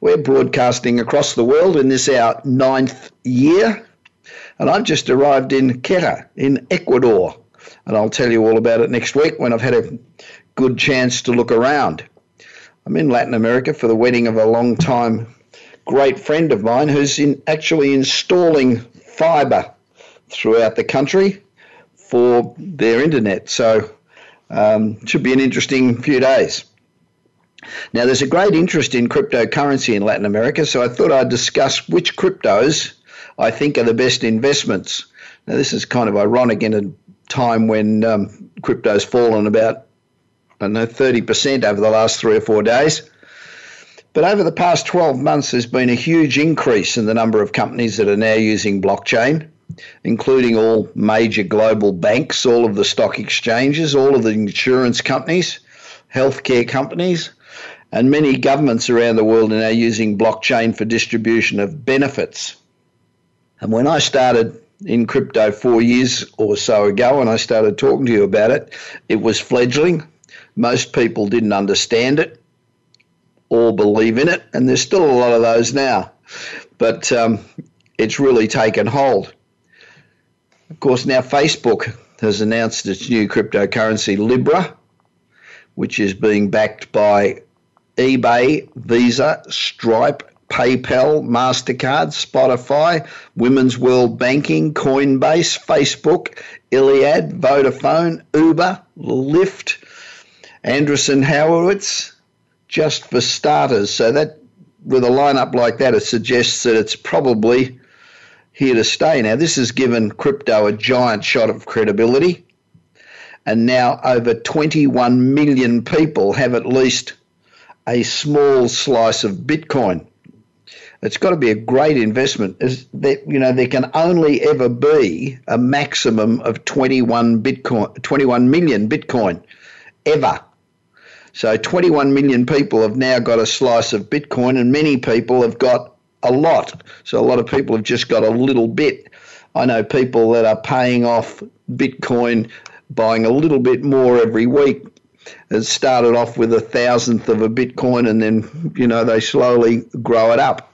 We're broadcasting across the world in this our ninth year, and I've just arrived in Quito in Ecuador, and I'll tell you all about it next week when I've had a good chance to look around. I'm in Latin America for the wedding of a long time great friend of mine who's in actually installing fibre throughout the country for their internet. So um, should be an interesting few days. Now, there's a great interest in cryptocurrency in Latin America, so I thought I'd discuss which cryptos I think are the best investments. Now, this is kind of ironic in a time when um, crypto's fallen about, I don't know, 30% over the last three or four days. But over the past 12 months, there's been a huge increase in the number of companies that are now using blockchain, including all major global banks, all of the stock exchanges, all of the insurance companies, healthcare companies, and many governments around the world are now using blockchain for distribution of benefits. And when I started in crypto four years or so ago, and I started talking to you about it, it was fledgling. Most people didn't understand it or believe in it, and there's still a lot of those now. But um, it's really taken hold. Of course, now Facebook has announced its new cryptocurrency, Libra, which is being backed by eBay, Visa, Stripe, PayPal, MasterCard, Spotify, Women's World Banking, Coinbase, Facebook, Iliad, Vodafone, Uber, Lyft, Andreessen Horowitz, just for starters. So that with a lineup like that, it suggests that it's probably here to stay. Now, this has given crypto a giant shot of credibility, and now over 21 million people have at least a small slice of Bitcoin. It's got to be a great investment. Is that you know there can only ever be a maximum of 21 Bitcoin, 21 million Bitcoin, ever. So 21 million people have now got a slice of Bitcoin, and many people have got a lot. So a lot of people have just got a little bit. I know people that are paying off Bitcoin, buying a little bit more every week it started off with a thousandth of a Bitcoin and then, you know, they slowly grow it up.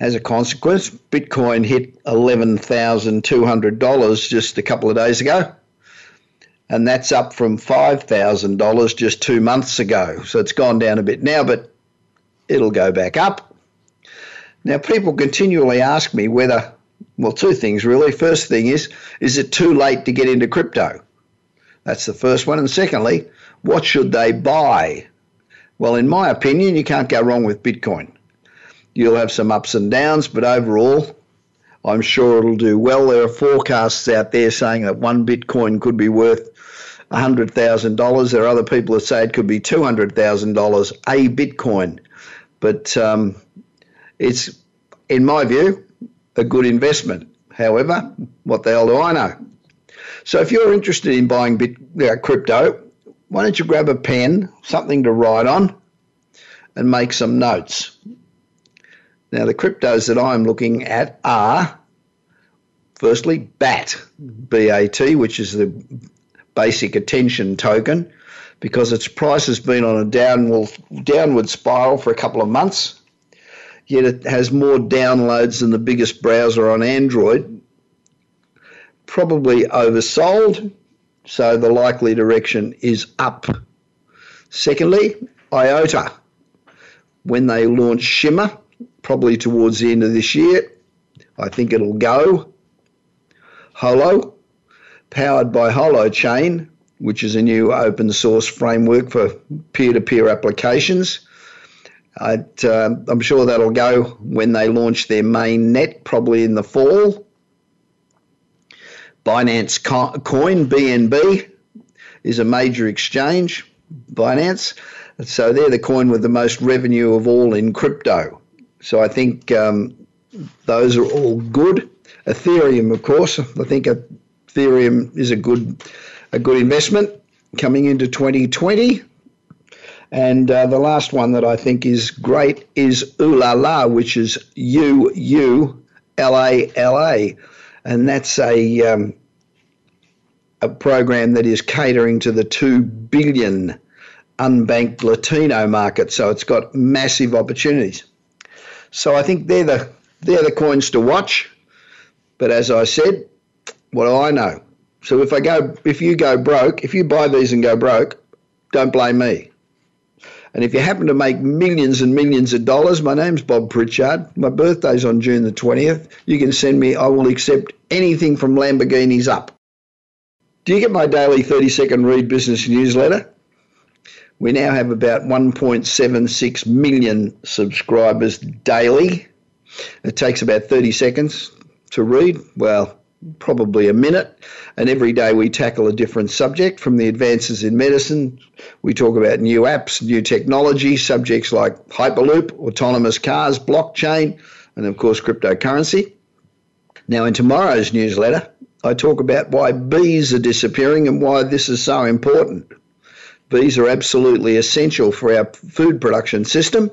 As a consequence, Bitcoin hit $11,200 just a couple of days ago. And that's up from $5,000 just two months ago. So it's gone down a bit now, but it'll go back up. Now, people continually ask me whether, well, two things really. First thing is, is it too late to get into crypto? That's the first one. And secondly, what should they buy? Well, in my opinion, you can't go wrong with Bitcoin. You'll have some ups and downs, but overall, I'm sure it'll do well. There are forecasts out there saying that one Bitcoin could be worth $100,000. There are other people that say it could be $200,000 a Bitcoin. But um, it's, in my view, a good investment. However, what the hell do I know? So if you're interested in buying bit, uh, crypto, why don't you grab a pen, something to write on, and make some notes. Now, the cryptos that I'm looking at are firstly BAT, BAT, which is the basic attention token, because its price has been on a downward, downward spiral for a couple of months. Yet it has more downloads than the biggest browser on Android, probably oversold, so the likely direction is up. Secondly, IOTA. When they launch Shimmer, probably towards the end of this year, I think it'll go. Holo, powered by Holochain, which is a new open source framework for peer to peer applications. Uh, I'm sure that'll go when they launch their main net, probably in the fall. Binance Coin, BNB, is a major exchange, Binance. So they're the coin with the most revenue of all in crypto. So I think um, those are all good. Ethereum, of course, I think Ethereum is a good a good investment coming into 2020. And uh, the last one that I think is great is Uulala, which is U U L A L A, and that's a um, a program that is catering to the two billion unbanked Latino market. So it's got massive opportunities. So I think they're the they're the coins to watch. But as I said, what do I know? So if I go, if you go broke, if you buy these and go broke, don't blame me. And if you happen to make millions and millions of dollars, my name's Bob Pritchard. My birthday's on June the 20th. You can send me, I will accept anything from Lamborghinis up. Do you get my daily 30 second read business newsletter? We now have about 1.76 million subscribers daily. It takes about 30 seconds to read. Well, probably a minute. And every day we tackle a different subject from the advances in medicine. We talk about new apps, new technology, subjects like Hyperloop, autonomous cars, blockchain, and of course, cryptocurrency. Now, in tomorrow's newsletter, I talk about why bees are disappearing and why this is so important. Bees are absolutely essential for our food production system.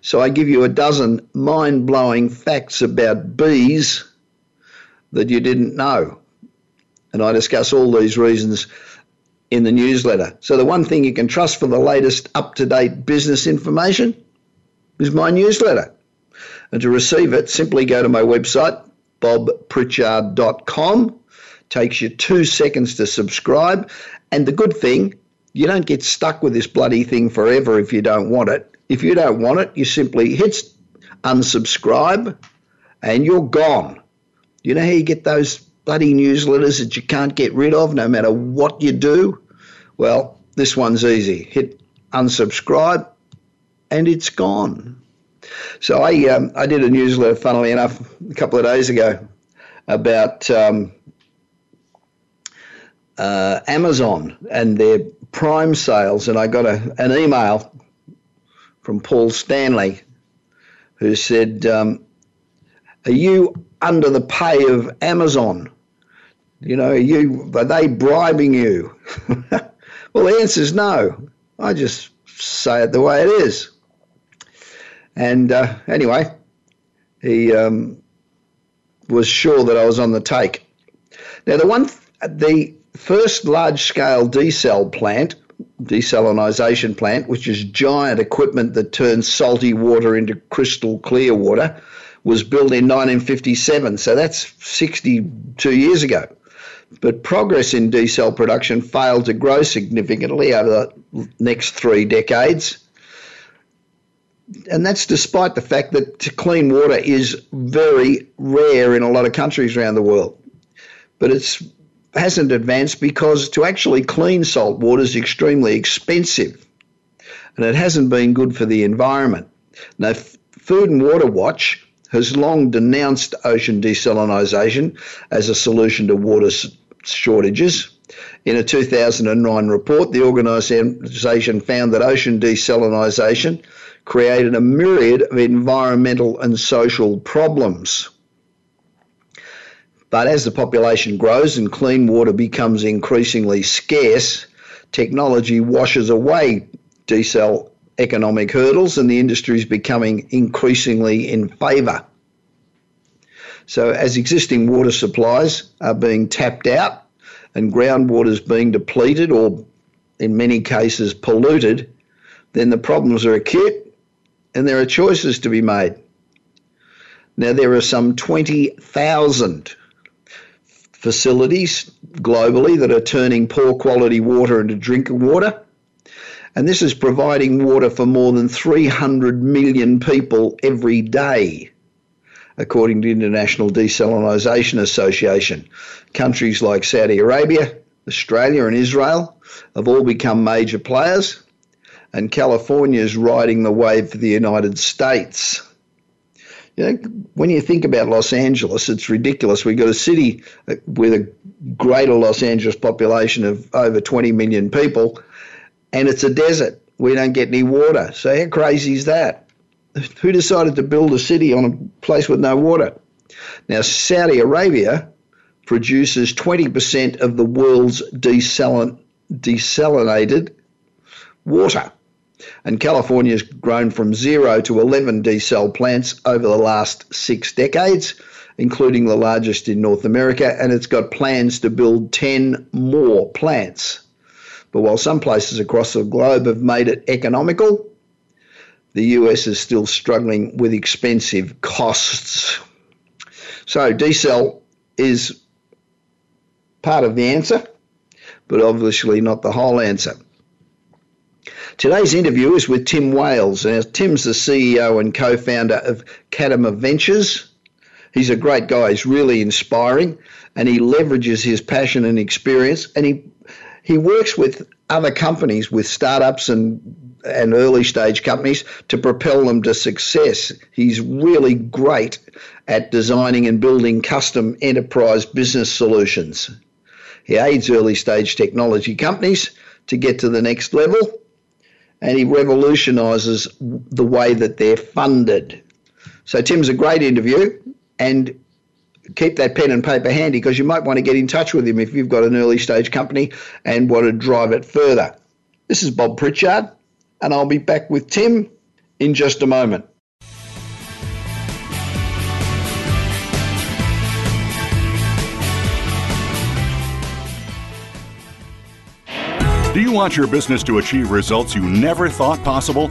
So I give you a dozen mind blowing facts about bees that you didn't know. And I discuss all these reasons in the newsletter. So, the one thing you can trust for the latest up to date business information is my newsletter. And to receive it, simply go to my website, bobpritchard.com. Takes you two seconds to subscribe. And the good thing, you don't get stuck with this bloody thing forever if you don't want it. If you don't want it, you simply hit unsubscribe and you're gone. You know how you get those bloody newsletters that you can't get rid of no matter what you do? Well, this one's easy. Hit unsubscribe and it's gone. So I um, I did a newsletter, funnily enough, a couple of days ago about um, uh, Amazon and their Prime sales, and I got a, an email from Paul Stanley who said, um, "Are you under the pay of Amazon? You know, you are they bribing you? well, the answer is no. I just say it the way it is. And uh, anyway, he um, was sure that I was on the take. Now, the one, the first large-scale desal plant, desalination plant, which is giant equipment that turns salty water into crystal clear water, was built in 1957, so that's 62 years ago. But progress in desal production failed to grow significantly over the next three decades. And that's despite the fact that clean water is very rare in a lot of countries around the world. But it hasn't advanced because to actually clean salt water is extremely expensive. And it hasn't been good for the environment. Now, Food and Water Watch has long denounced ocean desalination as a solution to water shortages. In a 2009 report, the organisation found that ocean desalination created a myriad of environmental and social problems. But as the population grows and clean water becomes increasingly scarce, technology washes away desal economic hurdles and the industry is becoming increasingly in favour. So, as existing water supplies are being tapped out and groundwater is being depleted or in many cases polluted, then the problems are acute and there are choices to be made. Now, there are some 20,000 facilities globally that are turning poor quality water into drinking water and this is providing water for more than 300 million people every day, according to the International Desalination Association. Countries like Saudi Arabia, Australia, and Israel have all become major players, and California is riding the wave for the United States. You know, when you think about Los Angeles, it's ridiculous. We've got a city with a greater Los Angeles population of over 20 million people, and it's a desert. We don't get any water. So how crazy is that? Who decided to build a city on a place with no water? Now, Saudi Arabia produces 20% of the world's desalin- desalinated water. And California's grown from zero to 11 desal plants over the last six decades, including the largest in North America, and it's got plans to build 10 more plants. But while some places across the globe have made it economical, the US is still struggling with expensive costs. So, desal is part of the answer, but obviously not the whole answer. Today's interview is with Tim Wales. Now, Tim's the CEO and co founder of Kadima Ventures. He's a great guy, he's really inspiring, and he leverages his passion and experience, and he, he works with other companies, with startups and and early stage companies to propel them to success. He's really great at designing and building custom enterprise business solutions. He aids early stage technology companies to get to the next level and he revolutionises the way that they're funded. So Tim's a great interview, and keep that pen and paper handy because you might want to get in touch with him if you've got an early stage company and want to drive it further. This is Bob Pritchard, and I'll be back with Tim in just a moment. Do you want your business to achieve results you never thought possible?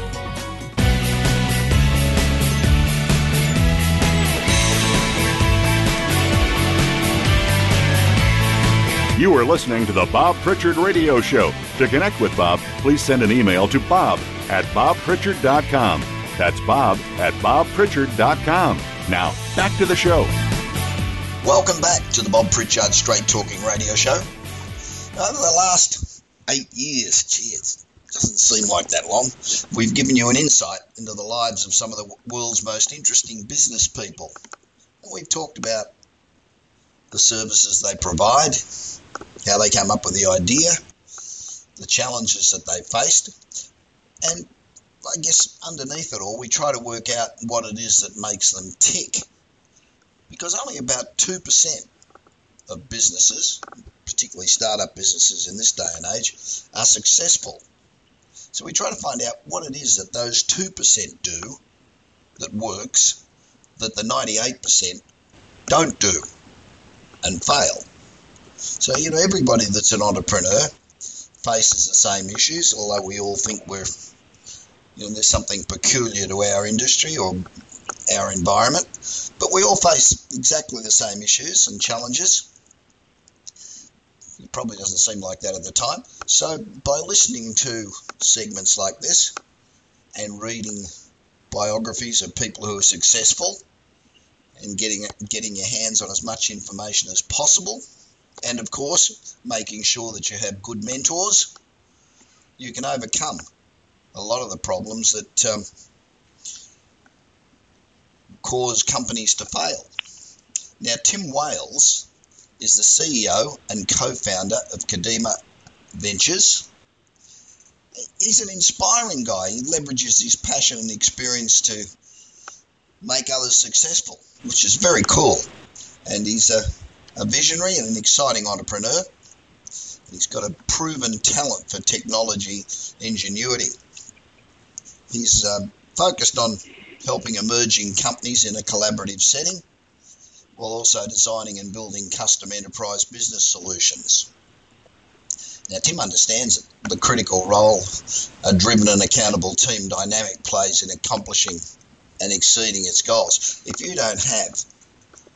You are listening to the Bob Pritchard Radio Show. To connect with Bob, please send an email to bob at bobpritchard.com. That's bob at bobpritchard.com. Now, back to the show. Welcome back to the Bob Pritchard Straight Talking Radio Show. Over the last eight years, gee, it doesn't seem like that long, we've given you an insight into the lives of some of the world's most interesting business people. We've talked about the services they provide, how they came up with the idea, the challenges that they faced, and I guess underneath it all, we try to work out what it is that makes them tick. Because only about 2% of businesses, particularly startup businesses in this day and age, are successful. So we try to find out what it is that those 2% do that works that the 98% don't do and fail. So, you know, everybody that's an entrepreneur faces the same issues, although we all think we're, you know, there's something peculiar to our industry or our environment. But we all face exactly the same issues and challenges. It probably doesn't seem like that at the time. So, by listening to segments like this and reading biographies of people who are successful and getting getting your hands on as much information as possible and of course, making sure that you have good mentors, you can overcome a lot of the problems that um, cause companies to fail. Now, Tim Wales is the CEO and co founder of Kadima Ventures. He's an inspiring guy. He leverages his passion and experience to make others successful, which is very cool. And he's a a visionary and an exciting entrepreneur. He's got a proven talent for technology ingenuity. He's uh, focused on helping emerging companies in a collaborative setting while also designing and building custom enterprise business solutions. Now, Tim understands the critical role a driven and accountable team dynamic plays in accomplishing and exceeding its goals. If you don't have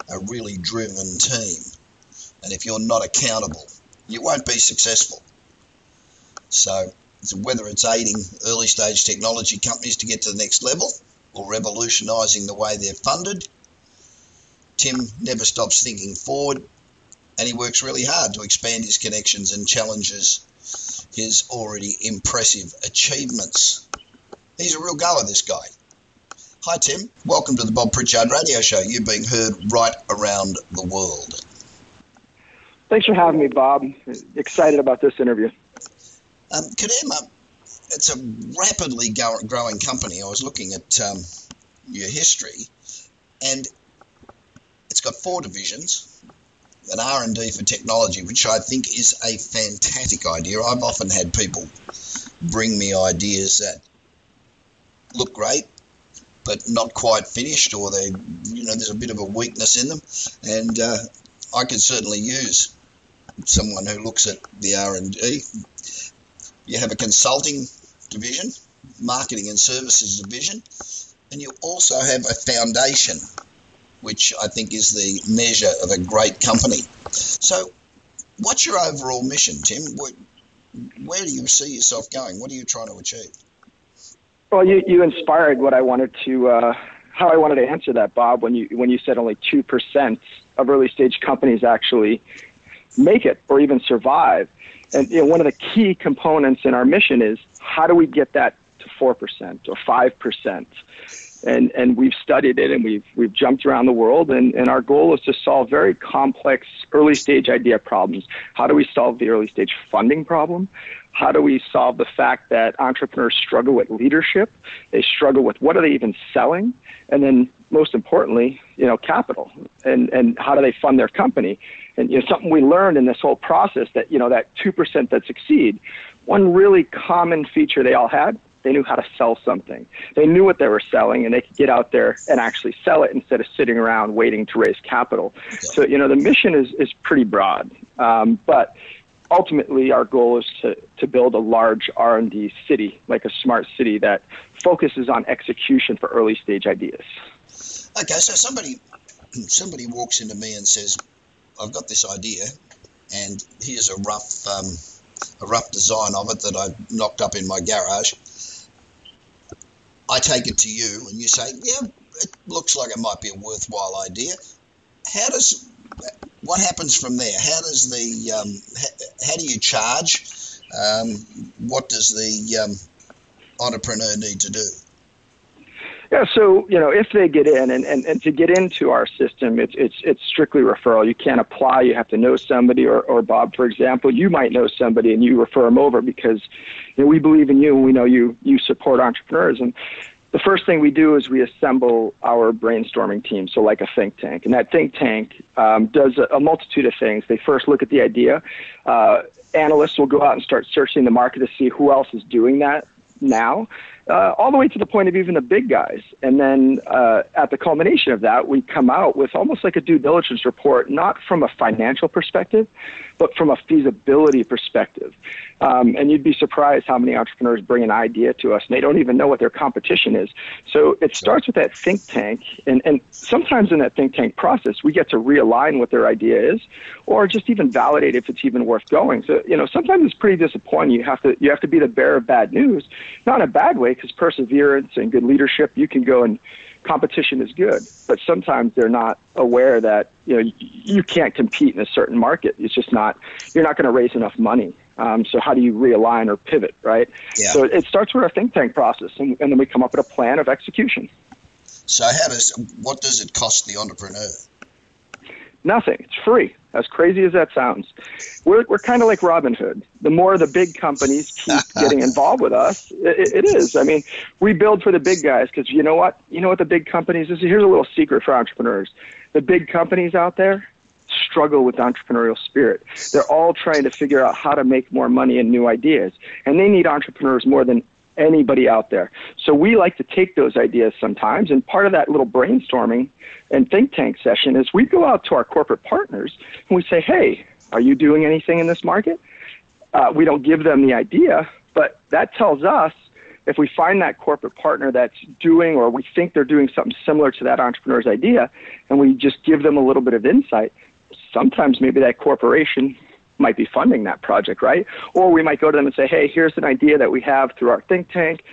a really driven team, and if you're not accountable, you won't be successful. So, whether it's aiding early stage technology companies to get to the next level or revolutionising the way they're funded, Tim never stops thinking forward and he works really hard to expand his connections and challenges his already impressive achievements. He's a real goer, this guy. Hi, Tim. Welcome to the Bob Pritchard Radio Show. You're being heard right around the world. Thanks for having me, Bob. Excited about this interview. Um, Kadima, it's a rapidly growing company. I was looking at um, your history, and it's got four divisions an R&D for technology, which I think is a fantastic idea. I've often had people bring me ideas that look great, but not quite finished, or they, you know, there's a bit of a weakness in them, and uh, I could certainly use someone who looks at the R&D. You have a consulting division, marketing and services division, and you also have a foundation which I think is the measure of a great company. So, what's your overall mission, Tim? Where, where do you see yourself going? What are you trying to achieve? Well, you, you inspired what I wanted to, uh, how I wanted to answer that, Bob, when you, when you said only 2% of early stage companies actually make it or even survive. And you know, one of the key components in our mission is how do we get that to 4% or 5%? and and we've studied it and we've we've jumped around the world and, and our goal is to solve very complex early stage idea problems. How do we solve the early stage funding problem? How do we solve the fact that entrepreneurs struggle with leadership? They struggle with what are they even selling? And then most importantly, you know, capital and, and how do they fund their company? And you know, something we learned in this whole process that, you know, that two percent that succeed, one really common feature they all had they knew how to sell something. They knew what they were selling, and they could get out there and actually sell it instead of sitting around waiting to raise capital. So, you know, the mission is is pretty broad, um, but ultimately our goal is to, to build a large r&d city like a smart city that focuses on execution for early stage ideas okay so somebody somebody walks into me and says i've got this idea and here's a rough um, a rough design of it that i knocked up in my garage I take it to you and you say, yeah, it looks like it might be a worthwhile idea. How does what happens from there? How does the um, how, how, do you charge? Um, what does the um, entrepreneur need to do? Yeah, so you know, if they get in and, and, and to get into our system, it's it's it's strictly referral. You can't apply. You have to know somebody, or, or Bob, for example, you might know somebody and you refer them over because you know we believe in you and we know you you support entrepreneurs. And the first thing we do is we assemble our brainstorming team, so like a think tank. And that think tank um, does a, multitude of things. They first look at the idea. Uh, analysts will go out and start searching the market to see who else is doing that now uh, all the way to the point of even the big guys. And then uh, at the culmination of that, we come out with almost like a due diligence report, not from a financial perspective, but from a feasibility perspective. Um, and you'd be surprised how many entrepreneurs bring an idea to us and they don't even know what their competition is. So it starts with that think tank. And, and sometimes in that think tank process, we get to realign what their idea is or just even validate if it's even worth going. So, you know, sometimes it's pretty disappointing. You have to, you have to be the bearer of bad news, not in a bad way, because perseverance and good leadership, you can go and competition is good, but sometimes they're not aware that you know you can't compete in a certain market. It's just not you're not going to raise enough money. Um, so how do you realign or pivot, right? Yeah. So it starts with a think tank process, and, and then we come up with a plan of execution. So how does what does it cost the entrepreneur? Nothing. It's free. As crazy as that sounds, we're we're kind of like Robin Hood. The more the big companies keep getting involved with us, it, it is. I mean, we build for the big guys because you know what? You know what the big companies is. Here's a little secret for entrepreneurs. The big companies out there struggle with entrepreneurial spirit. They're all trying to figure out how to make more money and new ideas, and they need entrepreneurs more than anybody out there. So we like to take those ideas sometimes, and part of that little brainstorming and think tank session is we go out to our corporate partners and we say, hey, are you doing anything in this market? Uh, we don't give them the idea, but that tells us if we find that corporate partner that's doing or we think they're doing something similar to that entrepreneur's idea and we just give them a little bit of insight, sometimes maybe that corporation might be funding that project, right? Or we might go to them and say, hey, here's an idea that we have through our think tank.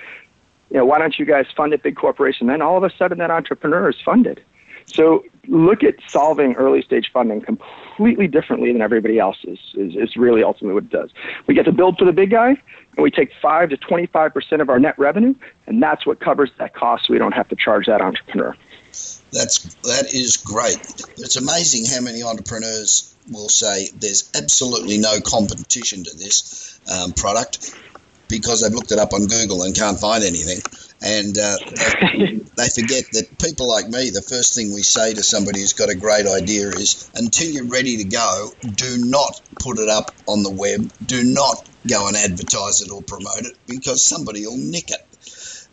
You know, why don't you guys fund a big corporation? Then all of a sudden that entrepreneur is funded. So look at solving early stage funding completely differently than everybody else is, is, is really ultimately what it does. We get to build for the big guy, and we take 5 to 25% of our net revenue, and that's what covers that cost so we don't have to charge that entrepreneur. That's, that is great. It's amazing how many entrepreneurs will say there's absolutely no competition to this um, product because they've looked it up on Google and can't find anything. And uh, they, they, forget that people like me, the first thing we say to somebody who's got a great idea is until you're ready to go, do not put it up on the web. Do not go and advertise it or promote it because somebody will nick it.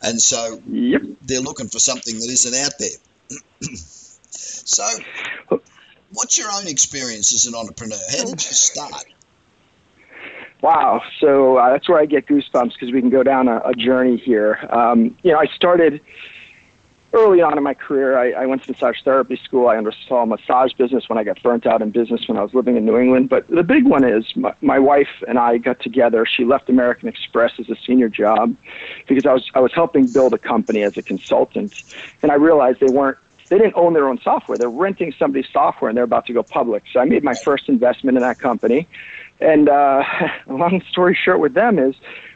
And so yep. they're looking for something that isn't out there. so, what's your own experience as an entrepreneur? How did you start? Wow. So uh, that's where I get goosebumps because we can go down a, a journey here. Um, you know, I started early on in my career. I, I went to massage therapy school. I undersaw massage business when I got burnt out in business when I was living in New England. But the big one is my, my wife and I got together. She left American Express as a senior job because I was I was helping build a company as a consultant, and I realized they weren't they didn't own their own software. They're renting somebody's software and they're about to go public. So I made my first investment in that company. And uh, long story short with them is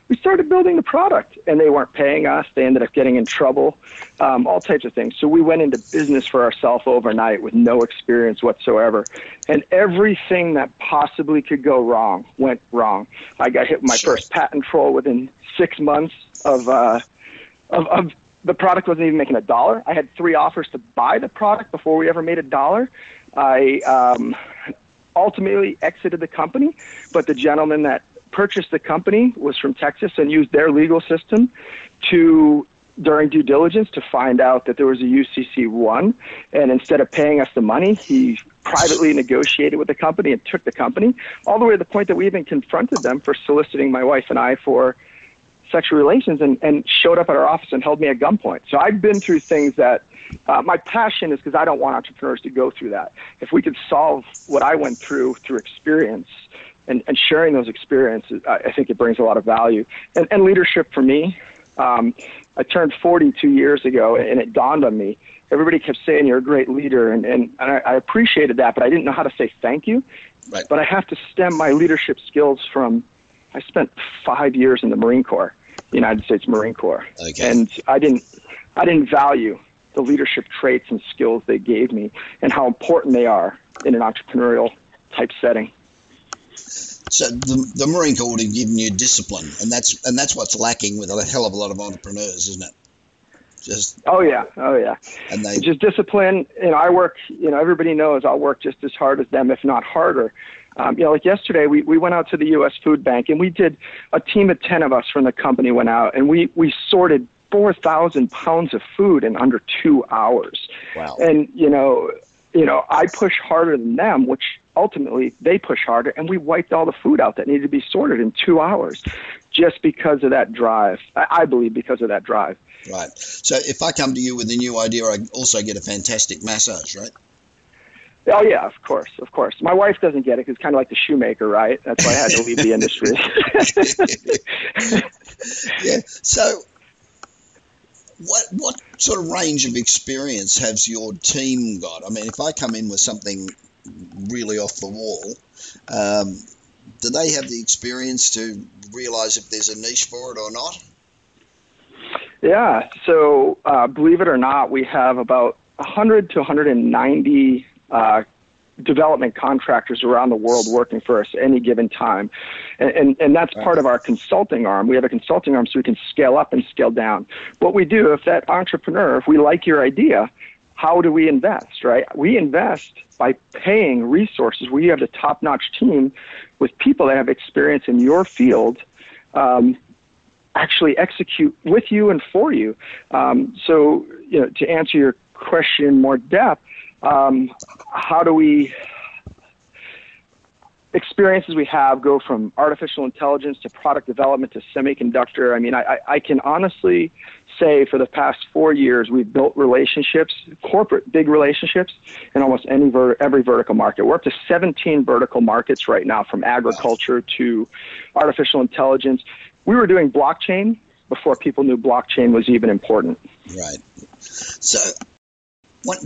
we started building the product and they weren't paying us. They ended up getting in trouble, um, all types of things. So we went into business for ourselves overnight with no experience whatsoever. And everything that possibly could go wrong went wrong. I got hit with my sure. first patent troll within six months of, uh, of, of the product wasn't even making a dollar. I had three offers to buy the product before we ever made a dollar. I um, ultimately exited the company, but the gentleman that purchased the company was from Texas and used their legal system to during due diligence to find out that there was a UCC one, and instead of paying us the money, he privately negotiated with the company and took the company all the way to the point that we even confronted them for soliciting my wife and I for sexual relations and, and showed up at our office and held me at gunpoint. So I've been through things that uh, my passion is because I don't want entrepreneurs to go through that. If we could solve what I went through through experience and, and sharing those experiences, I, I think it brings a lot of value. And, and leadership for me, um, I turned 42 years ago and it dawned on me. Everybody kept saying you're a great leader, and, and, and I, I appreciated that, but I didn't know how to say thank you. Right. But I have to stem my leadership skills from I spent five years in the Marine Corps, the United States Marine Corps, okay. and I didn't I didn't value the leadership traits and skills they gave me and how important they are in an entrepreneurial type setting. So the, the Marine Corps would have given you discipline, and that's and that's what's lacking with a hell of a lot of entrepreneurs, isn't it? Just oh yeah, oh yeah, and they just discipline. And I work. You know, everybody knows I'll work just as hard as them, if not harder. Um, you know, like yesterday, we, we went out to the U.S. Food Bank and we did a team of 10 of us from the company went out and we, we sorted 4,000 pounds of food in under two hours. Wow. And, you know, you know, I push harder than them, which ultimately they push harder, and we wiped all the food out that needed to be sorted in two hours, just because of that drive. I believe because of that drive. Right. So if I come to you with a new idea, I also get a fantastic massage, right? Oh yeah, of course, of course. My wife doesn't get it because it's kind of like the shoemaker, right? That's why I had to leave the industry. yeah. So, what what sort of range of experience has your team got? I mean, if I come in with something really off the wall, um, do they have the experience to realize if there's a niche for it or not? Yeah. So, uh, believe it or not, we have about 100 to 190 uh, development contractors around the world working for us any given time. And, and, and that's part of our consulting arm. We have a consulting arm so we can scale up and scale down. What we do, if that entrepreneur, if we like your idea, how do we invest, right? We invest by paying resources. We have the top notch team with people that have experience in your field. Um, actually execute with you and for you. Um, so, you know, to answer your question more depth, um, how do we experiences we have go from artificial intelligence to product development to semiconductor. I mean, I, I can honestly say for the past four years we've built relationships, corporate big relationships, in almost any ver- every vertical market. We're up to 17 vertical markets right now, from agriculture to artificial intelligence. We were doing blockchain before people knew blockchain was even important. Right. So, one,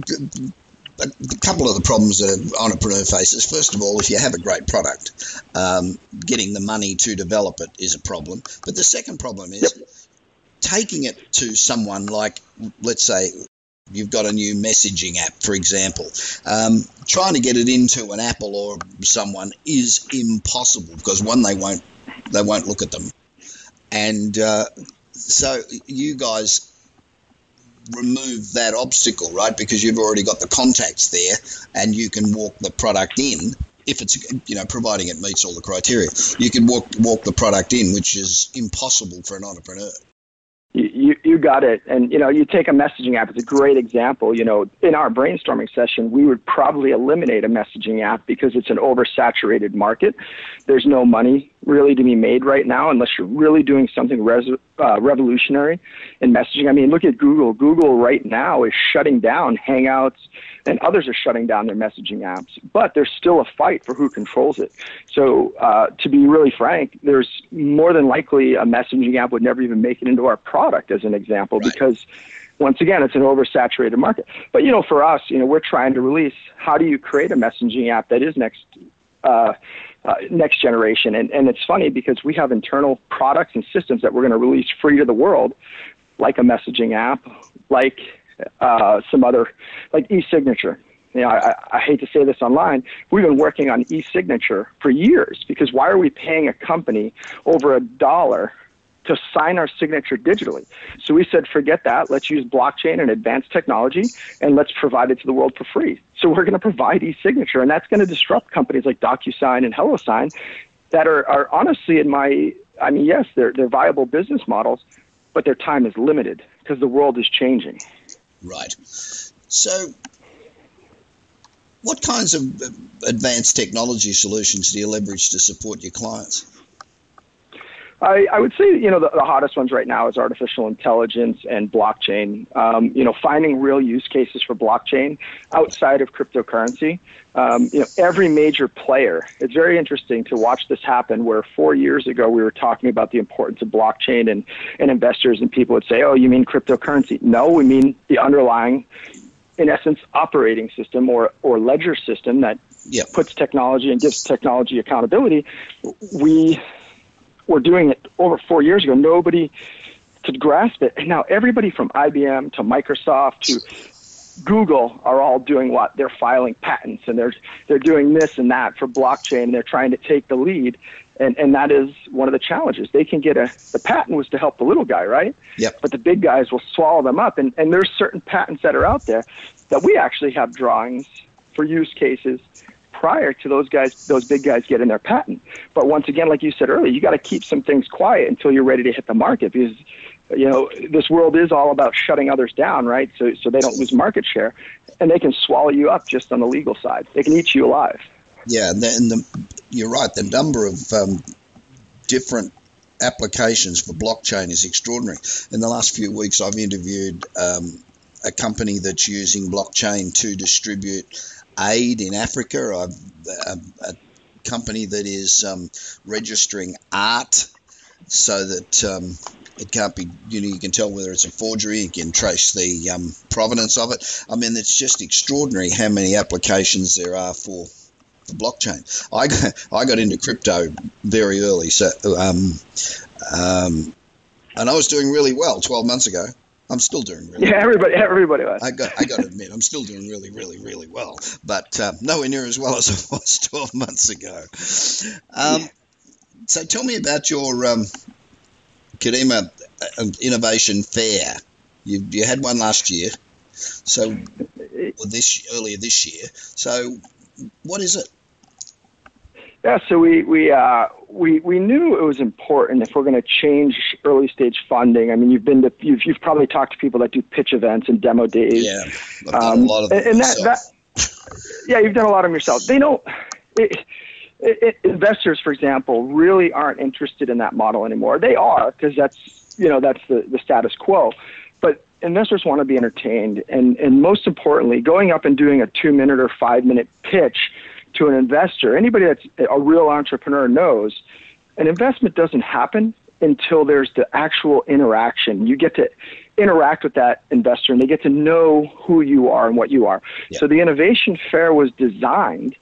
a couple of the problems that an entrepreneur faces. First of all, if you have a great product, um, getting the money to develop it is a problem. But the second problem is yep. taking it to someone like, let's say, you've got a new messaging app, for example. Um, trying to get it into an Apple or someone is impossible because one, they won't they won't look at them, and uh, so you guys remove that obstacle, right? Because you've already got the contacts there and you can walk the product in if it's you know providing it meets all the criteria. You can walk walk the product in, which is impossible for an entrepreneur. You, you got it. And, you know, you take a messaging app, it's a great example. You know, in our brainstorming session, we would probably eliminate a messaging app because it's an oversaturated market. There's no money really to be made right now unless you're really doing something res- uh, revolutionary in messaging. I mean, look at Google. Google right now is shutting down Hangouts, and others are shutting down their messaging apps. But there's still a fight for who controls it. So, uh, to be really frank, there's more than likely a messaging app would never even make it into our product, as an example, right. because once again, it's an oversaturated market. But you know, for us, you know, we're trying to release. How do you create a messaging app that is next? Uh, uh, next generation. And, and it's funny because we have internal products and systems that we're going to release free to the world, like a messaging app, like uh, some other, like e-signature. You know, I, I hate to say this online. We've been working on e-signature for years because why are we paying a company over a dollar to sign our signature digitally. So we said, forget that. Let's use blockchain and advanced technology, and let's provide it to the world for free. So we're going to provide e-signature, and that's going to disrupt companies like DocuSign and HelloSign that are, are honestly in my, I mean, yes, they're, they're viable business models, but their time is limited because the world is changing. Right. So what kinds of uh, advanced technology solutions do you leverage to support your clients? I, I would say, you know, the, the, hottest ones right now is artificial intelligence and blockchain. Um, you know, finding real use cases for blockchain outside of cryptocurrency. Um, you know, every major player. It's very interesting to watch this happen. Where four years ago we were talking about the importance of blockchain, and and investors and people would say, "Oh, you mean cryptocurrency?" No, we mean the underlying, in essence, operating system or or ledger system that yep. puts technology and gives technology accountability. We were doing it over four years ago. Nobody could grasp it. And now everybody from IBM to Microsoft to Google are all doing what? They're filing patents and they're they're doing this and that for blockchain they're trying to take the lead. And and that is one of the challenges. They can get a the patent was to help the little guy, right? Yep. But the big guys will swallow them up and, and there's certain patents that are out there that we actually have drawings for use cases prior to those guys, those big guys getting their patent. But once again, like you said earlier, you got to keep some things quiet until you're ready to hit the market because you know this world is all about shutting others down, right? So so they don't lose market share, and they can swallow you up just on the legal side. They can eat you alive. Yeah, and, the, and the, you're right. The number of um, different applications for blockchain is extraordinary. In the last few weeks, I've interviewed um, a company that's using blockchain to distribute aid in Africa. a, a company that is um, registering art so that um, it can't be, you know, you can tell whether it's a forgery, you can trace the um, provenance of it. I mean, it's just extraordinary how many applications there are for, for blockchain. I got, I got into crypto very early, so, um, um, and I was doing really well 12 months ago. I'm still doing really. Yeah, well. everybody, everybody was. I got, I got to admit, I'm still doing really, really, really well, but uh, nowhere near as well as I was 12 months ago. Um, yeah. So, tell me about your um, Kadima uh, Innovation Fair. You, you had one last year, so or this earlier this year. So, what is it? Yeah, so we we uh, we we knew it was important if we're going to change early stage funding. I mean, you've been to you've you've probably talked to people that do pitch events and demo days. Yeah, um, a lot of and, and that, that yeah, you've done a lot of them yourself. They don't. It, it, it, investors, for example, really aren't interested in that model anymore. They are because that's you know that's the, the status quo. But investors want to be entertained, and and most importantly, going up and doing a two minute or five minute pitch to an investor, anybody that's a real entrepreneur knows, an investment doesn't happen until there's the actual interaction. You get to interact with that investor and they get to know who you are and what you are. Yeah. So the innovation fair was designed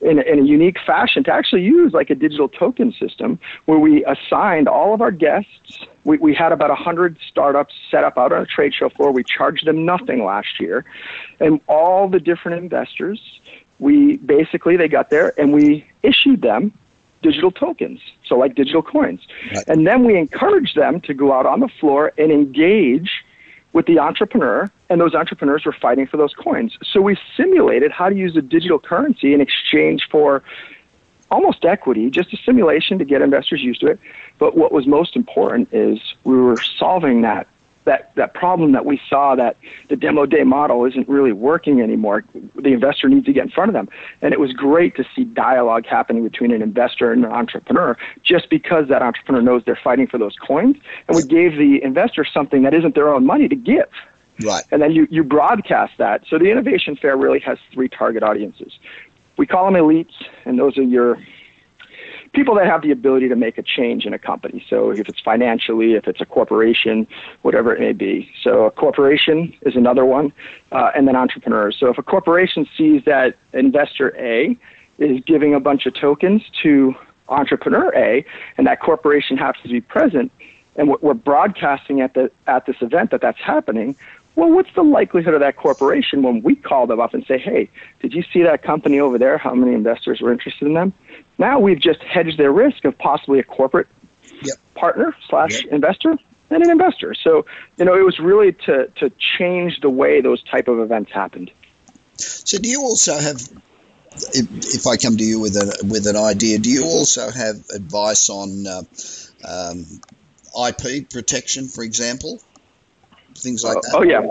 in a, in a unique fashion to actually use like a digital token system where we assigned all of our guests. We, we had about 100 startups set up out on a trade show floor. We charged them nothing last year. And all the different investors we basically they got there and we issued them digital tokens, so like digital coins. Right. And then we encouraged them to go out on the floor and engage with the entrepreneur, and those entrepreneurs were fighting for those coins. So we simulated how to use a digital currency in exchange for almost equity, just a simulation to get investors used to it. But what was most important is we were solving that that, that problem that we saw that the demo day model isn't really working anymore. The investor needs to get in front of them. And it was great to see dialogue happening between an investor and an entrepreneur just because that entrepreneur knows they're fighting for those coins. And we gave the investor something that isn't their own money to give. Right. And then you, you broadcast that. So the Innovation Fair really has three target audiences. We call them elites, and those are your people that have the ability to make a change in a company. So if it's financially, if it's a corporation, whatever it may be. So a corporation is another one, uh, and then entrepreneurs. So if a corporation sees that investor A is giving a bunch of tokens to entrepreneur A, and that corporation happens to be present, and we're broadcasting at the at this event that that's happening, well, what's the likelihood of that corporation when we call them up and say, hey, did you see that company over there? How many investors were interested in them? Now we've just hedged their risk of possibly a corporate yep. partner slash yep. investor and an investor. So, you know, it was really to, to change the way those type of events happened. So do you also have if, if I come to you with a with an idea, do you also have advice on uh, um, IP protection, for example? Things like that? Oh, oh yeah,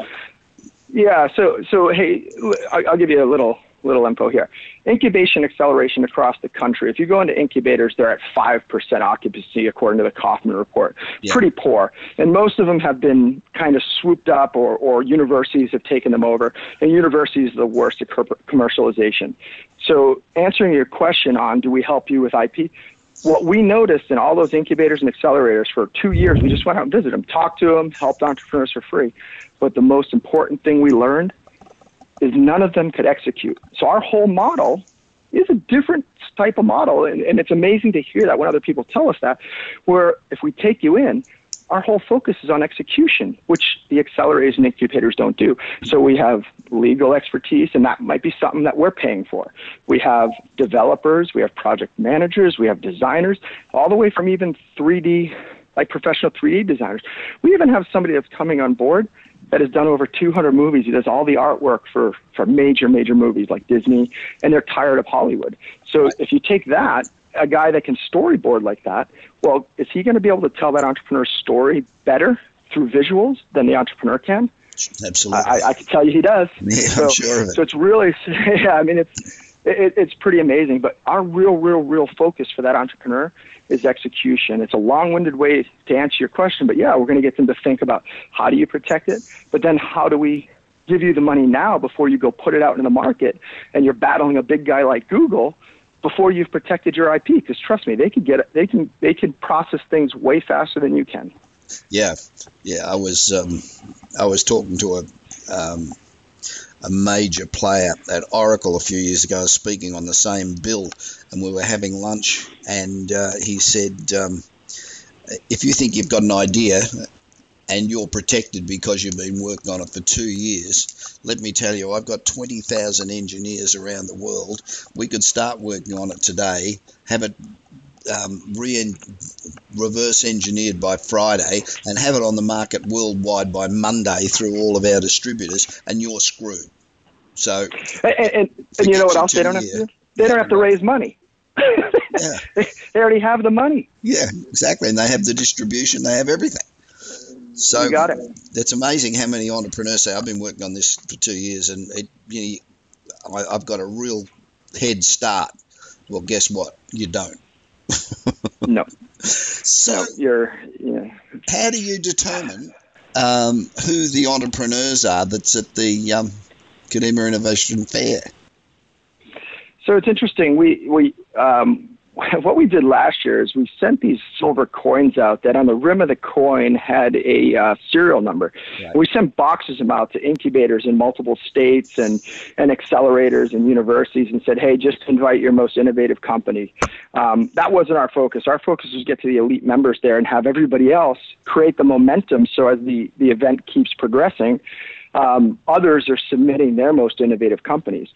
yeah. So so hey, I'll give you a little little info here. Incubation acceleration across the country. If you go into incubators, they're at five percent occupancy according to the Kauffman report. Yeah. Pretty poor, and most of them have been kind of swooped up, or or universities have taken them over. And universities are the worst at commercialization. So answering your question on do we help you with IP? What we noticed in all those incubators and accelerators for two years, we just went out and visited them, talked to them, helped entrepreneurs for free. But the most important thing we learned is none of them could execute. So our whole model is a different type of model. And, and it's amazing to hear that when other people tell us that, where if we take you in, our whole focus is on execution, which the accelerators and incubators don't do. So we have legal expertise, and that might be something that we're paying for. We have developers, we have project managers, we have designers, all the way from even 3D, like professional 3D designers. We even have somebody that's coming on board that has done over 200 movies. He does all the artwork for, for major, major movies like Disney, and they're tired of Hollywood. So if you take that a guy that can storyboard like that, well, is he going to be able to tell that entrepreneur's story better through visuals than the entrepreneur can? Absolutely. I, I can tell you he does. Yeah, so, I'm sure it. So it's really, yeah, I mean, it's, it, it's pretty amazing. But our real, real, real focus for that entrepreneur is execution. It's a long-winded way to answer your question, but yeah, we're going to get them to think about how do you protect it, but then how do we give you the money now before you go put it out in the market and you're battling a big guy like Google before you've protected your IP. Because trust me, they can get. They can they can process things way faster than you can. Yeah, yeah. I was um, I was talking to a um, a major player at Oracle a few years ago, speaking on the same bill, and we were having lunch, and uh, he said. Um, if you think you've got an idea and you're protected because you've been working on it for two years. Let me tell you, I've got 20,000 engineers around the world. We could start working on it today, have it um, re- reverse engineered by Friday, and have it on the market worldwide by Monday through all of our distributors, and you're screwed. So, and, and, and you know what else they don't have to? They don't have to raise money. yeah. they, they already have the money. Yeah, exactly, and they have the distribution. They have everything. So you got it. It's amazing how many entrepreneurs say I've been working on this for two years, and it, you know, I, I've got a real head start. Well, guess what? You don't. no. So no, you're. Yeah. How do you determine um, who the entrepreneurs are that's at the um, Kadima Innovation Fair? So it's interesting. We we um, what we did last year is we sent these silver coins out that on the rim of the coin had a uh, serial number. Right. We sent boxes of them out to incubators in multiple states and, and accelerators and universities and said, hey, just invite your most innovative company. Um, that wasn't our focus. Our focus was to get to the elite members there and have everybody else create the momentum so as the, the event keeps progressing um, others are submitting their most innovative companies.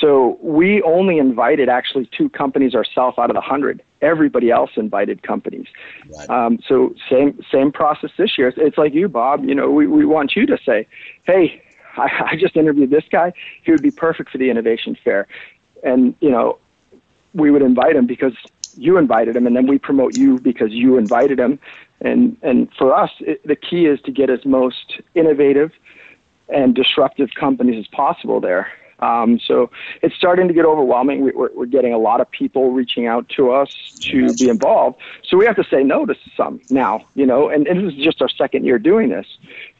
So we only invited actually two companies ourselves out of the hundred. Everybody else invited companies. Right. Um, so same same process this year. It's like you, Bob. You know, we, we want you to say, hey. I, I just interviewed this guy. He would be perfect for the innovation fair, and you know, we would invite him because you invited him, and then we promote you because you invited him. And and for us, it, the key is to get as most innovative and disruptive companies as possible there. Um, so it's starting to get overwhelming. We, are we're getting a lot of people reaching out to us to be involved. So we have to say no to some now, you know, and, and this is just our second year doing this.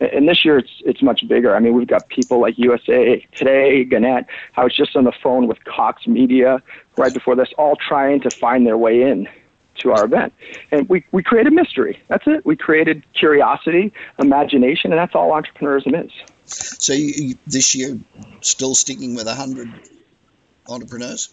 And this year it's, it's much bigger. I mean, we've got people like USA Today, Gannett. I was just on the phone with Cox Media right before this, all trying to find their way in to our event. And we, we created mystery. That's it. We created curiosity, imagination, and that's all entrepreneurship is. So you, this year, still sticking with 100 entrepreneurs?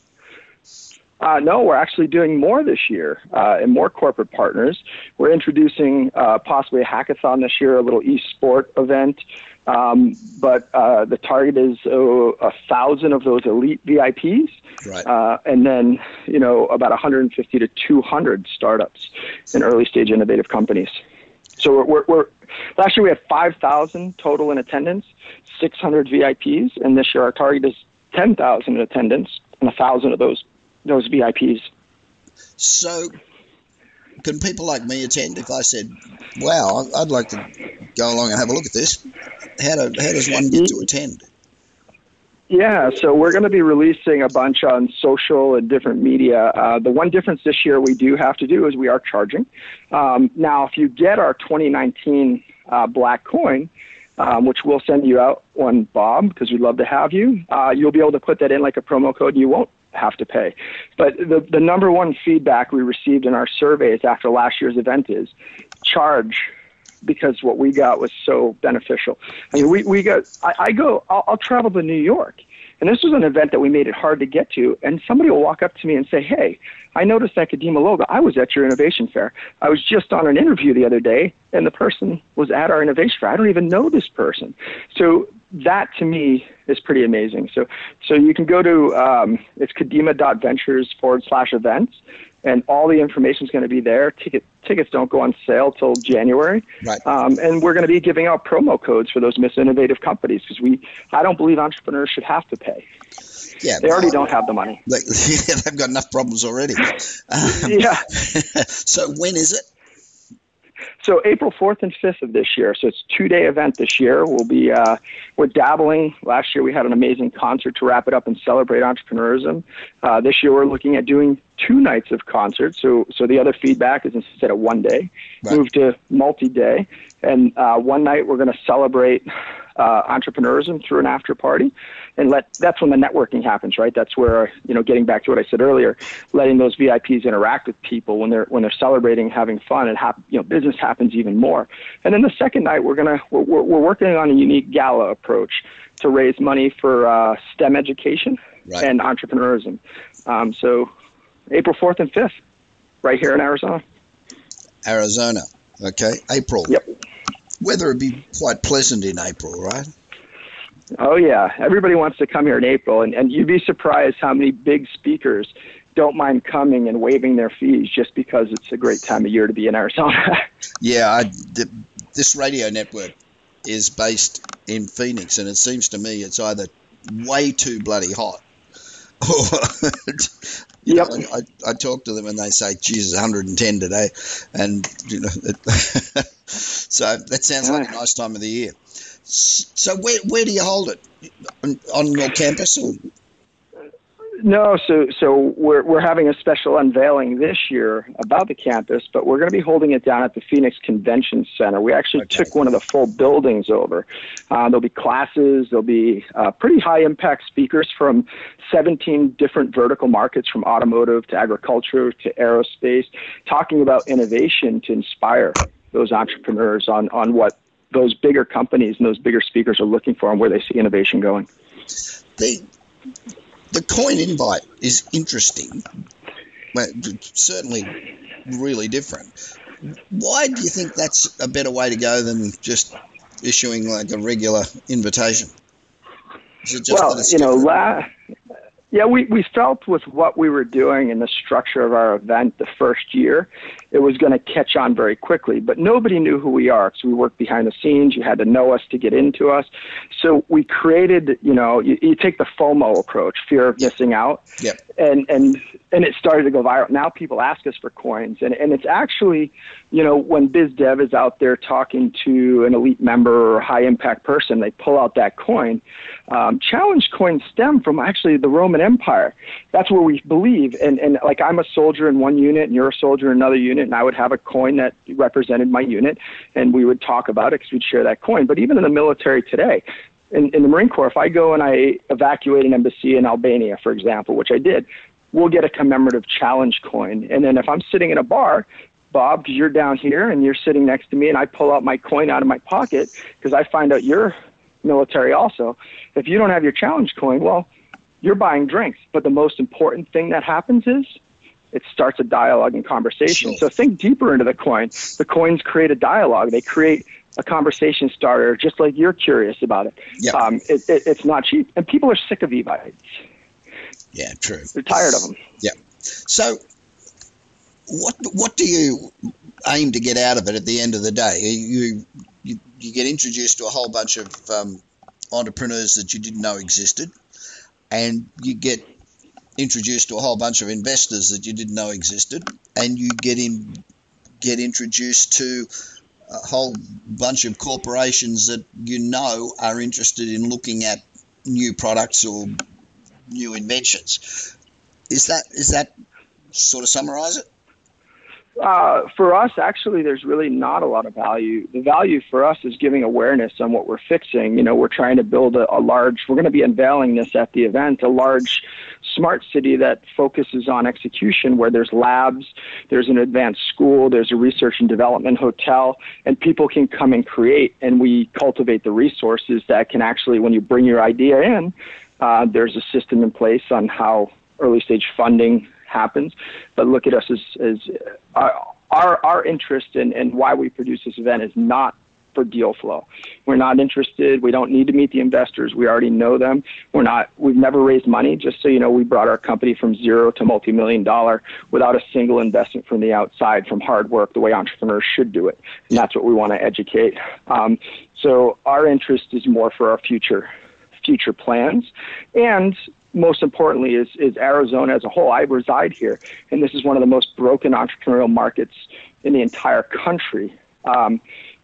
Uh, no, we're actually doing more this year uh, and more corporate partners. We're introducing uh, possibly a hackathon this year, a little e-sport event. Um, but uh, the target is uh, a thousand of those elite VIPs, right. Uh, and then you know about 150 to 200 startups and early stage innovative companies. So we're, we're, we're last year we had 5,000 total in attendance, 600 VIPs, and this year our target is 10,000 in attendance and a thousand of those those VIPs. So, can people like me attend if I said, "Wow, I'd like to go along and have a look at this"? How do how does one get to mm-hmm. attend? Yeah, so we're going to be releasing a bunch on social and different media. Uh, the one difference this year we do have to do is we are charging. Um, now, if you get our 2019 uh, black coin, um, which we'll send you out one, Bob, because we'd love to have you, uh, you'll be able to put that in like a promo code and you won't have to pay. But the, the number one feedback we received in our surveys after last year's event is charge because what we got was so beneficial. I mean, we, we got, I, I go, I'll, I'll travel to New York. And this was an event that we made it hard to get to. And somebody will walk up to me and say, Hey, I noticed that Kadima logo. I was at your innovation fair. I was just on an interview the other day, and the person was at our innovation fair. I don't even know this person. So that to me is pretty amazing. So, so you can go to um, it's kadima.ventures forward slash events, and all the information is going to be there. Ticket tickets don't go on sale till January, right? Um, and we're going to be giving out promo codes for those Miss Innovative companies because we I don't believe entrepreneurs should have to pay. Yeah, they already don't have the money. They, they've got enough problems already. Um, yeah. so when is it? So April 4th and 5th of this year. So it's two day event this year. We'll be uh, we're dabbling. Last year we had an amazing concert to wrap it up and celebrate entrepreneurism. Uh, this year we're looking at doing two nights of concerts. So so the other feedback is instead of one day, right. move to multi day. And uh, one night we're going to celebrate uh, entrepreneurism through an after party, and let that's when the networking happens, right? That's where you know, getting back to what I said earlier, letting those VIPs interact with people when they're when they're celebrating, having fun, and hap- you know, business happens even more. And then the second night, we're gonna we're, we're working on a unique gala approach to raise money for uh, STEM education right. and entrepreneurism. Um, so, April fourth and fifth, right here in Arizona. Arizona. Okay, April. Yep weather would be quite pleasant in April, right? Oh yeah, everybody wants to come here in April, and, and you'd be surprised how many big speakers don't mind coming and waiving their fees just because it's a great time of year to be in Arizona. yeah, I, the, this radio network is based in Phoenix, and it seems to me it's either way too bloody hot yep. I, I, I, talk to them and they say, "Jesus, 110 today," and you know, so that sounds like a nice time of the year. So where where do you hold it on, on your campus? Or? No, so so we're we're having a special unveiling this year about the campus, but we're going to be holding it down at the Phoenix Convention Center. We actually okay. took one of the full buildings over. Uh, there'll be classes. There'll be uh, pretty high impact speakers from 17 different vertical markets, from automotive to agriculture to aerospace, talking about innovation to inspire those entrepreneurs on on what those bigger companies and those bigger speakers are looking for and where they see innovation going. The the coin invite is interesting, but certainly really different. Why do you think that's a better way to go than just issuing like a regular invitation? well, you know, la- yeah, we, we felt with what we were doing and the structure of our event the first year, it was going to catch on very quickly. But nobody knew who we are because we worked behind the scenes. You had to know us to get into us. So we created, you know, you, you take the FOMO approach, fear of missing out. Yep. And, and, and it started to go viral. Now people ask us for coins. And, and it's actually, you know, when BizDev is out there talking to an elite member or high impact person, they pull out that coin. Um, challenge coins stem from actually the Roman Empire. That's where we believe. And, and like I'm a soldier in one unit and you're a soldier in another unit, and I would have a coin that represented my unit, and we would talk about it because we'd share that coin. But even in the military today, in, in the Marine Corps, if I go and I evacuate an embassy in Albania, for example, which I did, we'll get a commemorative challenge coin. And then if I'm sitting in a bar, Bob, because you're down here and you're sitting next to me, and I pull out my coin out of my pocket because I find out you're military also. If you don't have your challenge coin, well, you're buying drinks. But the most important thing that happens is it starts a dialogue and conversation. So think deeper into the coin. The coins create a dialogue. They create a conversation starter, just like you're curious about it. Yeah. Um, it, it, it's not cheap, and people are sick of evites. Yeah, true. They're tired of them. Yeah. So, what what do you aim to get out of it at the end of the day? You you, you get introduced to a whole bunch of um, entrepreneurs that you didn't know existed, and you get introduced to a whole bunch of investors that you didn't know existed, and you get in get introduced to a whole bunch of corporations that you know are interested in looking at new products or new inventions. Is that is that sort of summarize it? Uh, for us, actually, there's really not a lot of value. The value for us is giving awareness on what we're fixing. You know, we're trying to build a, a large, we're going to be unveiling this at the event, a large smart city that focuses on execution where there's labs, there's an advanced school, there's a research and development hotel, and people can come and create. And we cultivate the resources that can actually, when you bring your idea in, uh, there's a system in place on how early stage funding happens. But look at us as, as uh, our, our interest in, in why we produce this event is not for deal flow. We're not interested. We don't need to meet the investors. We already know them. We're not. We've never raised money. Just so you know, we brought our company from zero to multi-million dollar without a single investment from the outside, from hard work, the way entrepreneurs should do it. And that's what we want to educate. Um, so our interest is more for our future future plans and most importantly is, is Arizona as a whole. I reside here, and this is one of the most broken entrepreneurial markets in the entire country. Um,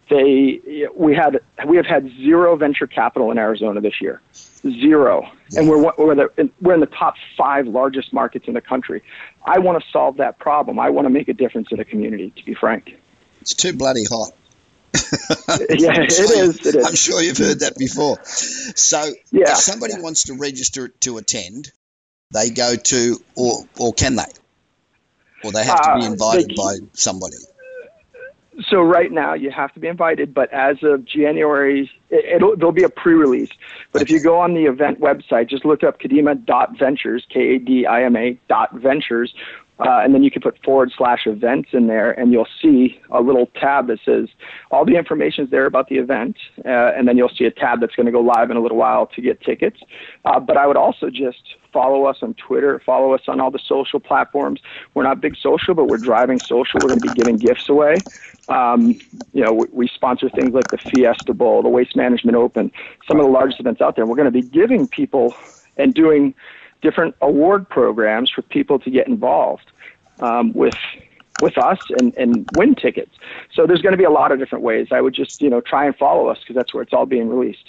they, we had, we have had zero venture capital in Arizona this year, zero, and we're we're, the, we're in the top five largest markets in the country. I want to solve that problem. I want to make a difference in the community. To be frank, it's too bloody hot. yeah, it is, it is. I'm sure you've heard that before. So, yeah. if somebody yeah. wants to register to attend, they go to, or or can they, or they have to be uh, invited uh, by somebody. So right now you have to be invited, but as of January, it, will there'll be a pre-release. But if you go on the event website, just look up Kadima.ventures, K-A-D-I-M-A dot ventures, uh, and then you can put forward slash events in there, and you'll see a little tab that says all the information is there about the event. Uh, and then you'll see a tab that's going to go live in a little while to get tickets. Uh, but I would also just follow us on Twitter, follow us on all the social platforms. We're not big social, but we're driving social. We're going to be giving gifts away. Um, you know, we, we sponsor things like the Fiesta Bowl, the Waste Management Open, some of the largest events out there. We're going to be giving people and doing different award programs for people to get involved um, with with us and, and win tickets. So there's going to be a lot of different ways. I would just you know try and follow us because that's where it's all being released.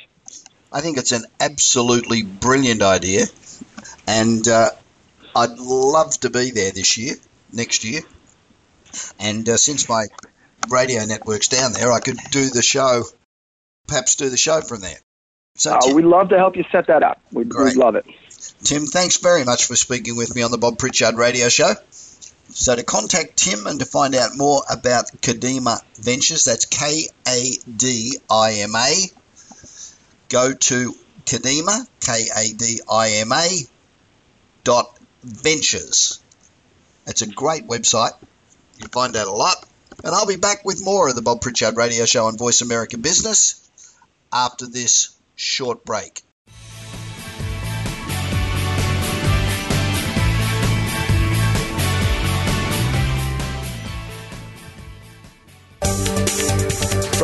I think it's an absolutely brilliant idea, and uh, I'd love to be there this year, next year. And uh, since my radio network's down there, I could do the show, perhaps do the show from there. So, uh, we'd love to help you set that up. We'd, we'd love it. Tim, thanks very much for speaking with me on the Bob Pritchard Radio Show. So to contact Tim and to find out more about Kadima Ventures, that's K A D I M A, go to Kadima, K A D I M A dot ventures. It's a great website. You find out a lot. And I'll be back with more of the Bob Pritchard Radio Show on Voice America Business after this short break.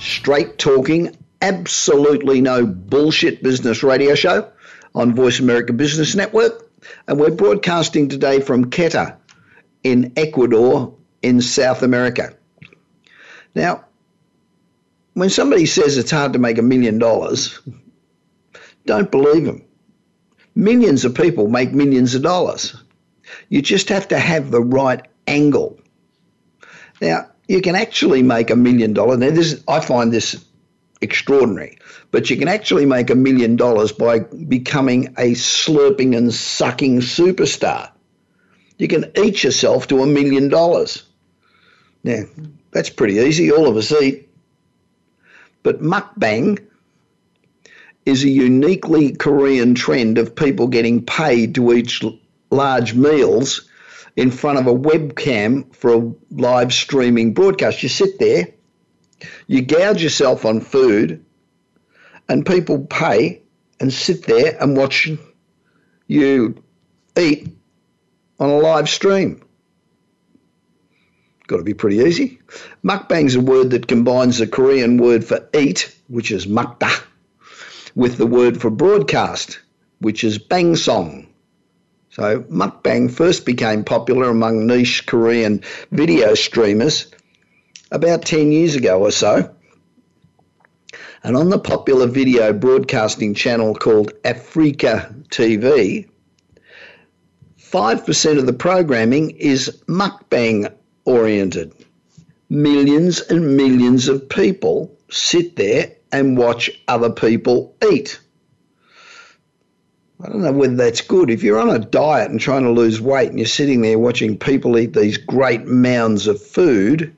straight talking, absolutely no bullshit business radio show on Voice America Business Network. And we're broadcasting today from Quito in Ecuador in South America. Now, when somebody says it's hard to make a million dollars, don't believe them. Millions of people make millions of dollars. You just have to have the right angle. Now, you can actually make a million dollars. Now, this I find this extraordinary, but you can actually make a million dollars by becoming a slurping and sucking superstar. You can eat yourself to a million dollars. Now, that's pretty easy. All of us eat. But mukbang is a uniquely Korean trend of people getting paid to eat large meals in front of a webcam for a live streaming broadcast. You sit there, you gouge yourself on food, and people pay and sit there and watch you eat on a live stream. Got to be pretty easy. Mukbang's a word that combines the Korean word for eat, which is mukda, with the word for broadcast, which is bangsong. So mukbang first became popular among niche Korean video streamers about 10 years ago or so. And on the popular video broadcasting channel called Africa TV, 5% of the programming is mukbang oriented. Millions and millions of people sit there and watch other people eat. I don't know whether that's good. If you're on a diet and trying to lose weight and you're sitting there watching people eat these great mounds of food,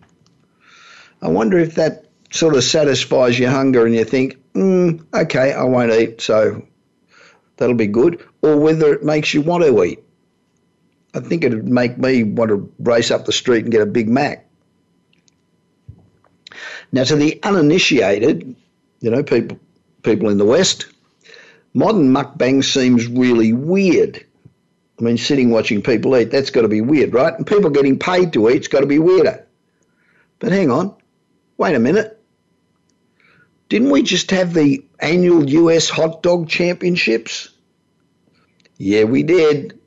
I wonder if that sort of satisfies your hunger and you think, mm, okay, I won't eat, so that'll be good, or whether it makes you want to eat. I think it'd make me want to race up the street and get a Big Mac. Now, to the uninitiated, you know, people people in the West, modern mukbang seems really weird. I mean, sitting watching people eat, that's got to be weird, right? And people getting paid to eat's got to be weirder. But hang on, wait a minute. Didn't we just have the annual US hot dog championships? Yeah, we did.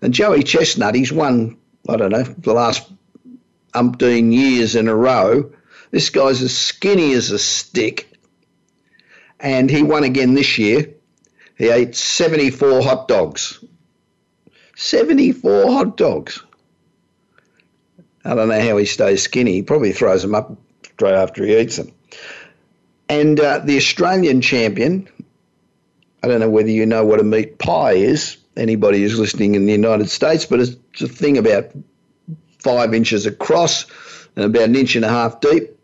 And Joey Chestnut, he's won, I don't know, the last umpteen years in a row. This guy's as skinny as a stick. And he won again this year. He ate 74 hot dogs. 74 hot dogs. I don't know how he stays skinny. He probably throws them up straight after he eats them. And uh, the Australian champion, I don't know whether you know what a meat pie is, anybody who's listening in the United States, but it's a thing about five inches across and about an inch and a half deep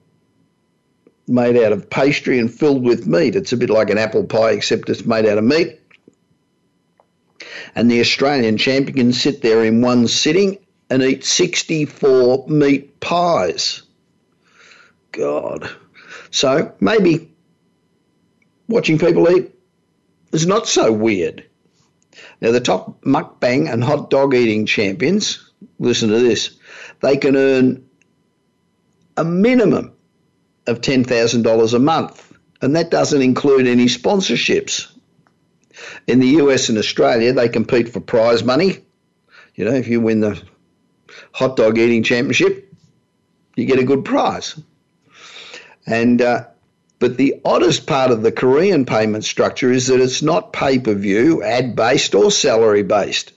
made out of pastry and filled with meat. It's a bit like an apple pie, except it's made out of meat. And the Australian champion can sit there in one sitting and eat 64 meat pies. God. So maybe watching people eat is not so weird. Now, the top mukbang and hot dog eating champions, listen to this, they can earn a minimum of $10,000 a month, and that doesn't include any sponsorships. In the US and Australia, they compete for prize money. You know, if you win the hot dog eating championship, you get a good prize. And uh, but the oddest part of the Korean payment structure is that it's not pay per view, ad based, or salary based.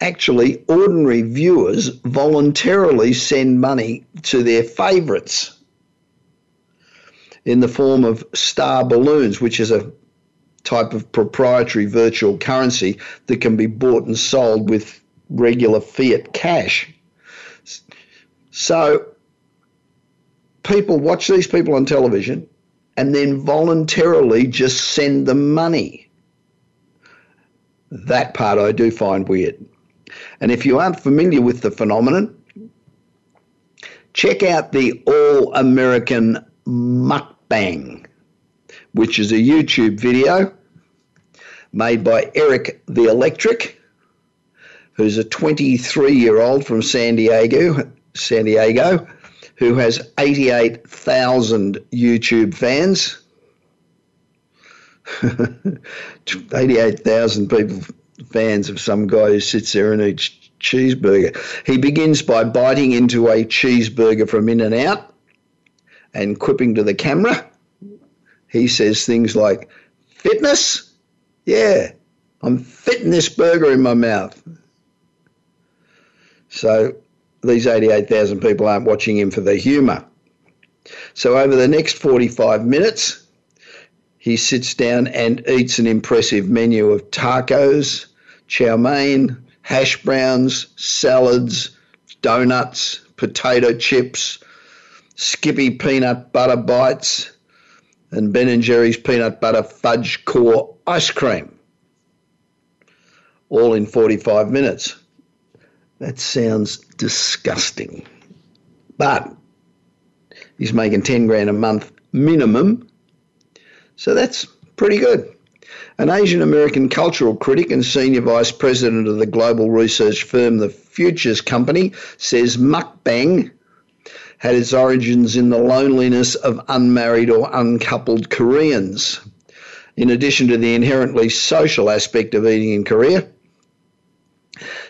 Actually, ordinary viewers voluntarily send money to their favourites in the form of star balloons, which is a type of proprietary virtual currency that can be bought and sold with regular fiat cash. So people watch these people on television and then voluntarily just send them money. That part I do find weird. And if you aren't familiar with the phenomenon, check out the All American Mukbang, which is a YouTube video made by Eric the Electric, who's a 23 year old from San Diego, San Diego, who has 88,000 YouTube fans. 88,000 people, fans of some guy who sits there and eats cheeseburger. He begins by biting into a cheeseburger from In and Out and quipping to the camera. He says things like, Fitness? Yeah, I'm fitting this burger in my mouth. So these 88,000 people aren't watching him for the humour. So over the next 45 minutes, he sits down and eats an impressive menu of tacos, chow mein, hash browns, salads, donuts, potato chips, Skippy peanut butter bites, and Ben and Jerry's peanut butter fudge core ice cream. All in 45 minutes. That sounds disgusting. But he's making 10 grand a month minimum. So that's pretty good. An Asian American cultural critic and senior vice president of the global research firm The Futures Company says mukbang had its origins in the loneliness of unmarried or uncoupled Koreans. In addition to the inherently social aspect of eating in Korea,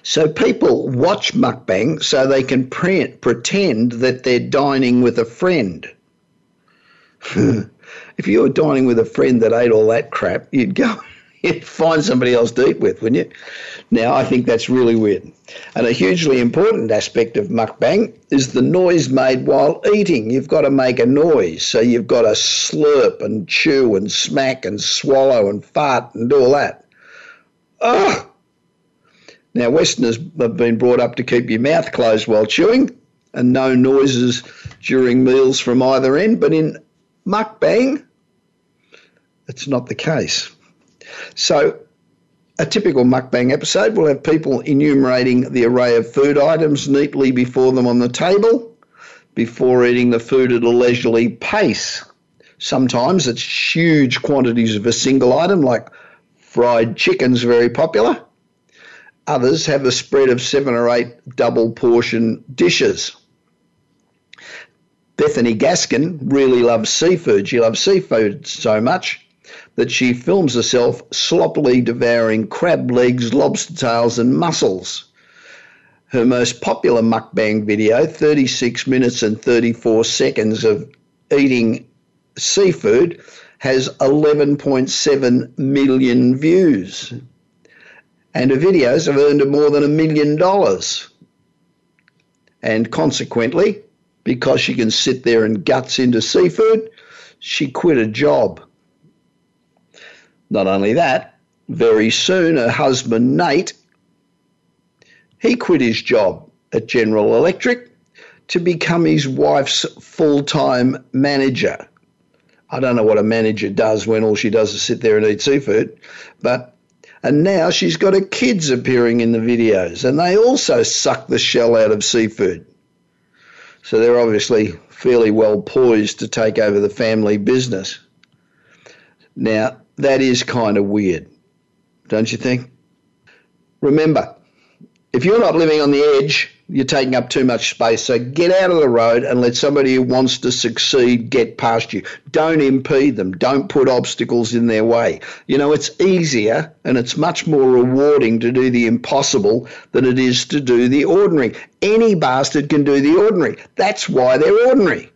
so people watch mukbang so they can pre- pretend that they're dining with a friend. if you were dining with a friend that ate all that crap, you'd go you'd find somebody else to eat with, wouldn't you? Now I think that's really weird. And a hugely important aspect of mukbang is the noise made while eating. You've got to make a noise. So you've got to slurp and chew and smack and swallow and fart and do all that. Ugh! Now, Westerners have been brought up to keep your mouth closed while chewing and no noises during meals from either end, but in mukbang, it's not the case. So, a typical mukbang episode will have people enumerating the array of food items neatly before them on the table before eating the food at a leisurely pace. Sometimes it's huge quantities of a single item, like fried chicken's very popular. Others have a spread of seven or eight double portion dishes. Bethany Gaskin really loves seafood. She loves seafood so much that she films herself sloppily devouring crab legs, lobster tails, and mussels. Her most popular mukbang video, 36 minutes and 34 seconds of eating seafood, has 11.7 million views and her videos have earned her more than a million dollars. And consequently, because she can sit there and guts into seafood, she quit a job. Not only that, very soon her husband Nate, he quit his job at General Electric to become his wife's full-time manager. I don't know what a manager does when all she does is sit there and eat seafood, but And now she's got her kids appearing in the videos, and they also suck the shell out of seafood. So they're obviously fairly well poised to take over the family business. Now, that is kind of weird, don't you think? Remember, if you're not living on the edge, you're taking up too much space. So get out of the road and let somebody who wants to succeed get past you. Don't impede them. Don't put obstacles in their way. You know, it's easier and it's much more rewarding to do the impossible than it is to do the ordinary. Any bastard can do the ordinary. That's why they're ordinary.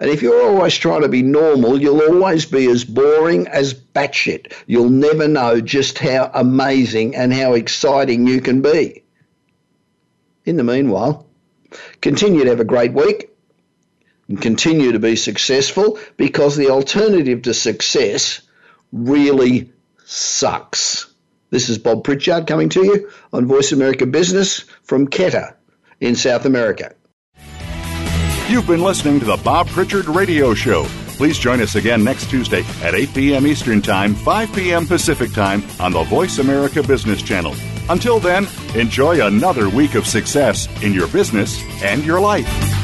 And if you're always trying to be normal, you'll always be as boring as batshit. You'll never know just how amazing and how exciting you can be. In the meanwhile, continue to have a great week and continue to be successful because the alternative to success really sucks. This is Bob Pritchard coming to you on Voice America Business from Quito in South America. You've been listening to the Bob Pritchard Radio Show. Please join us again next Tuesday at 8 p.m. Eastern Time, 5 p.m. Pacific Time on the Voice America Business Channel. Until then, enjoy another week of success in your business and your life.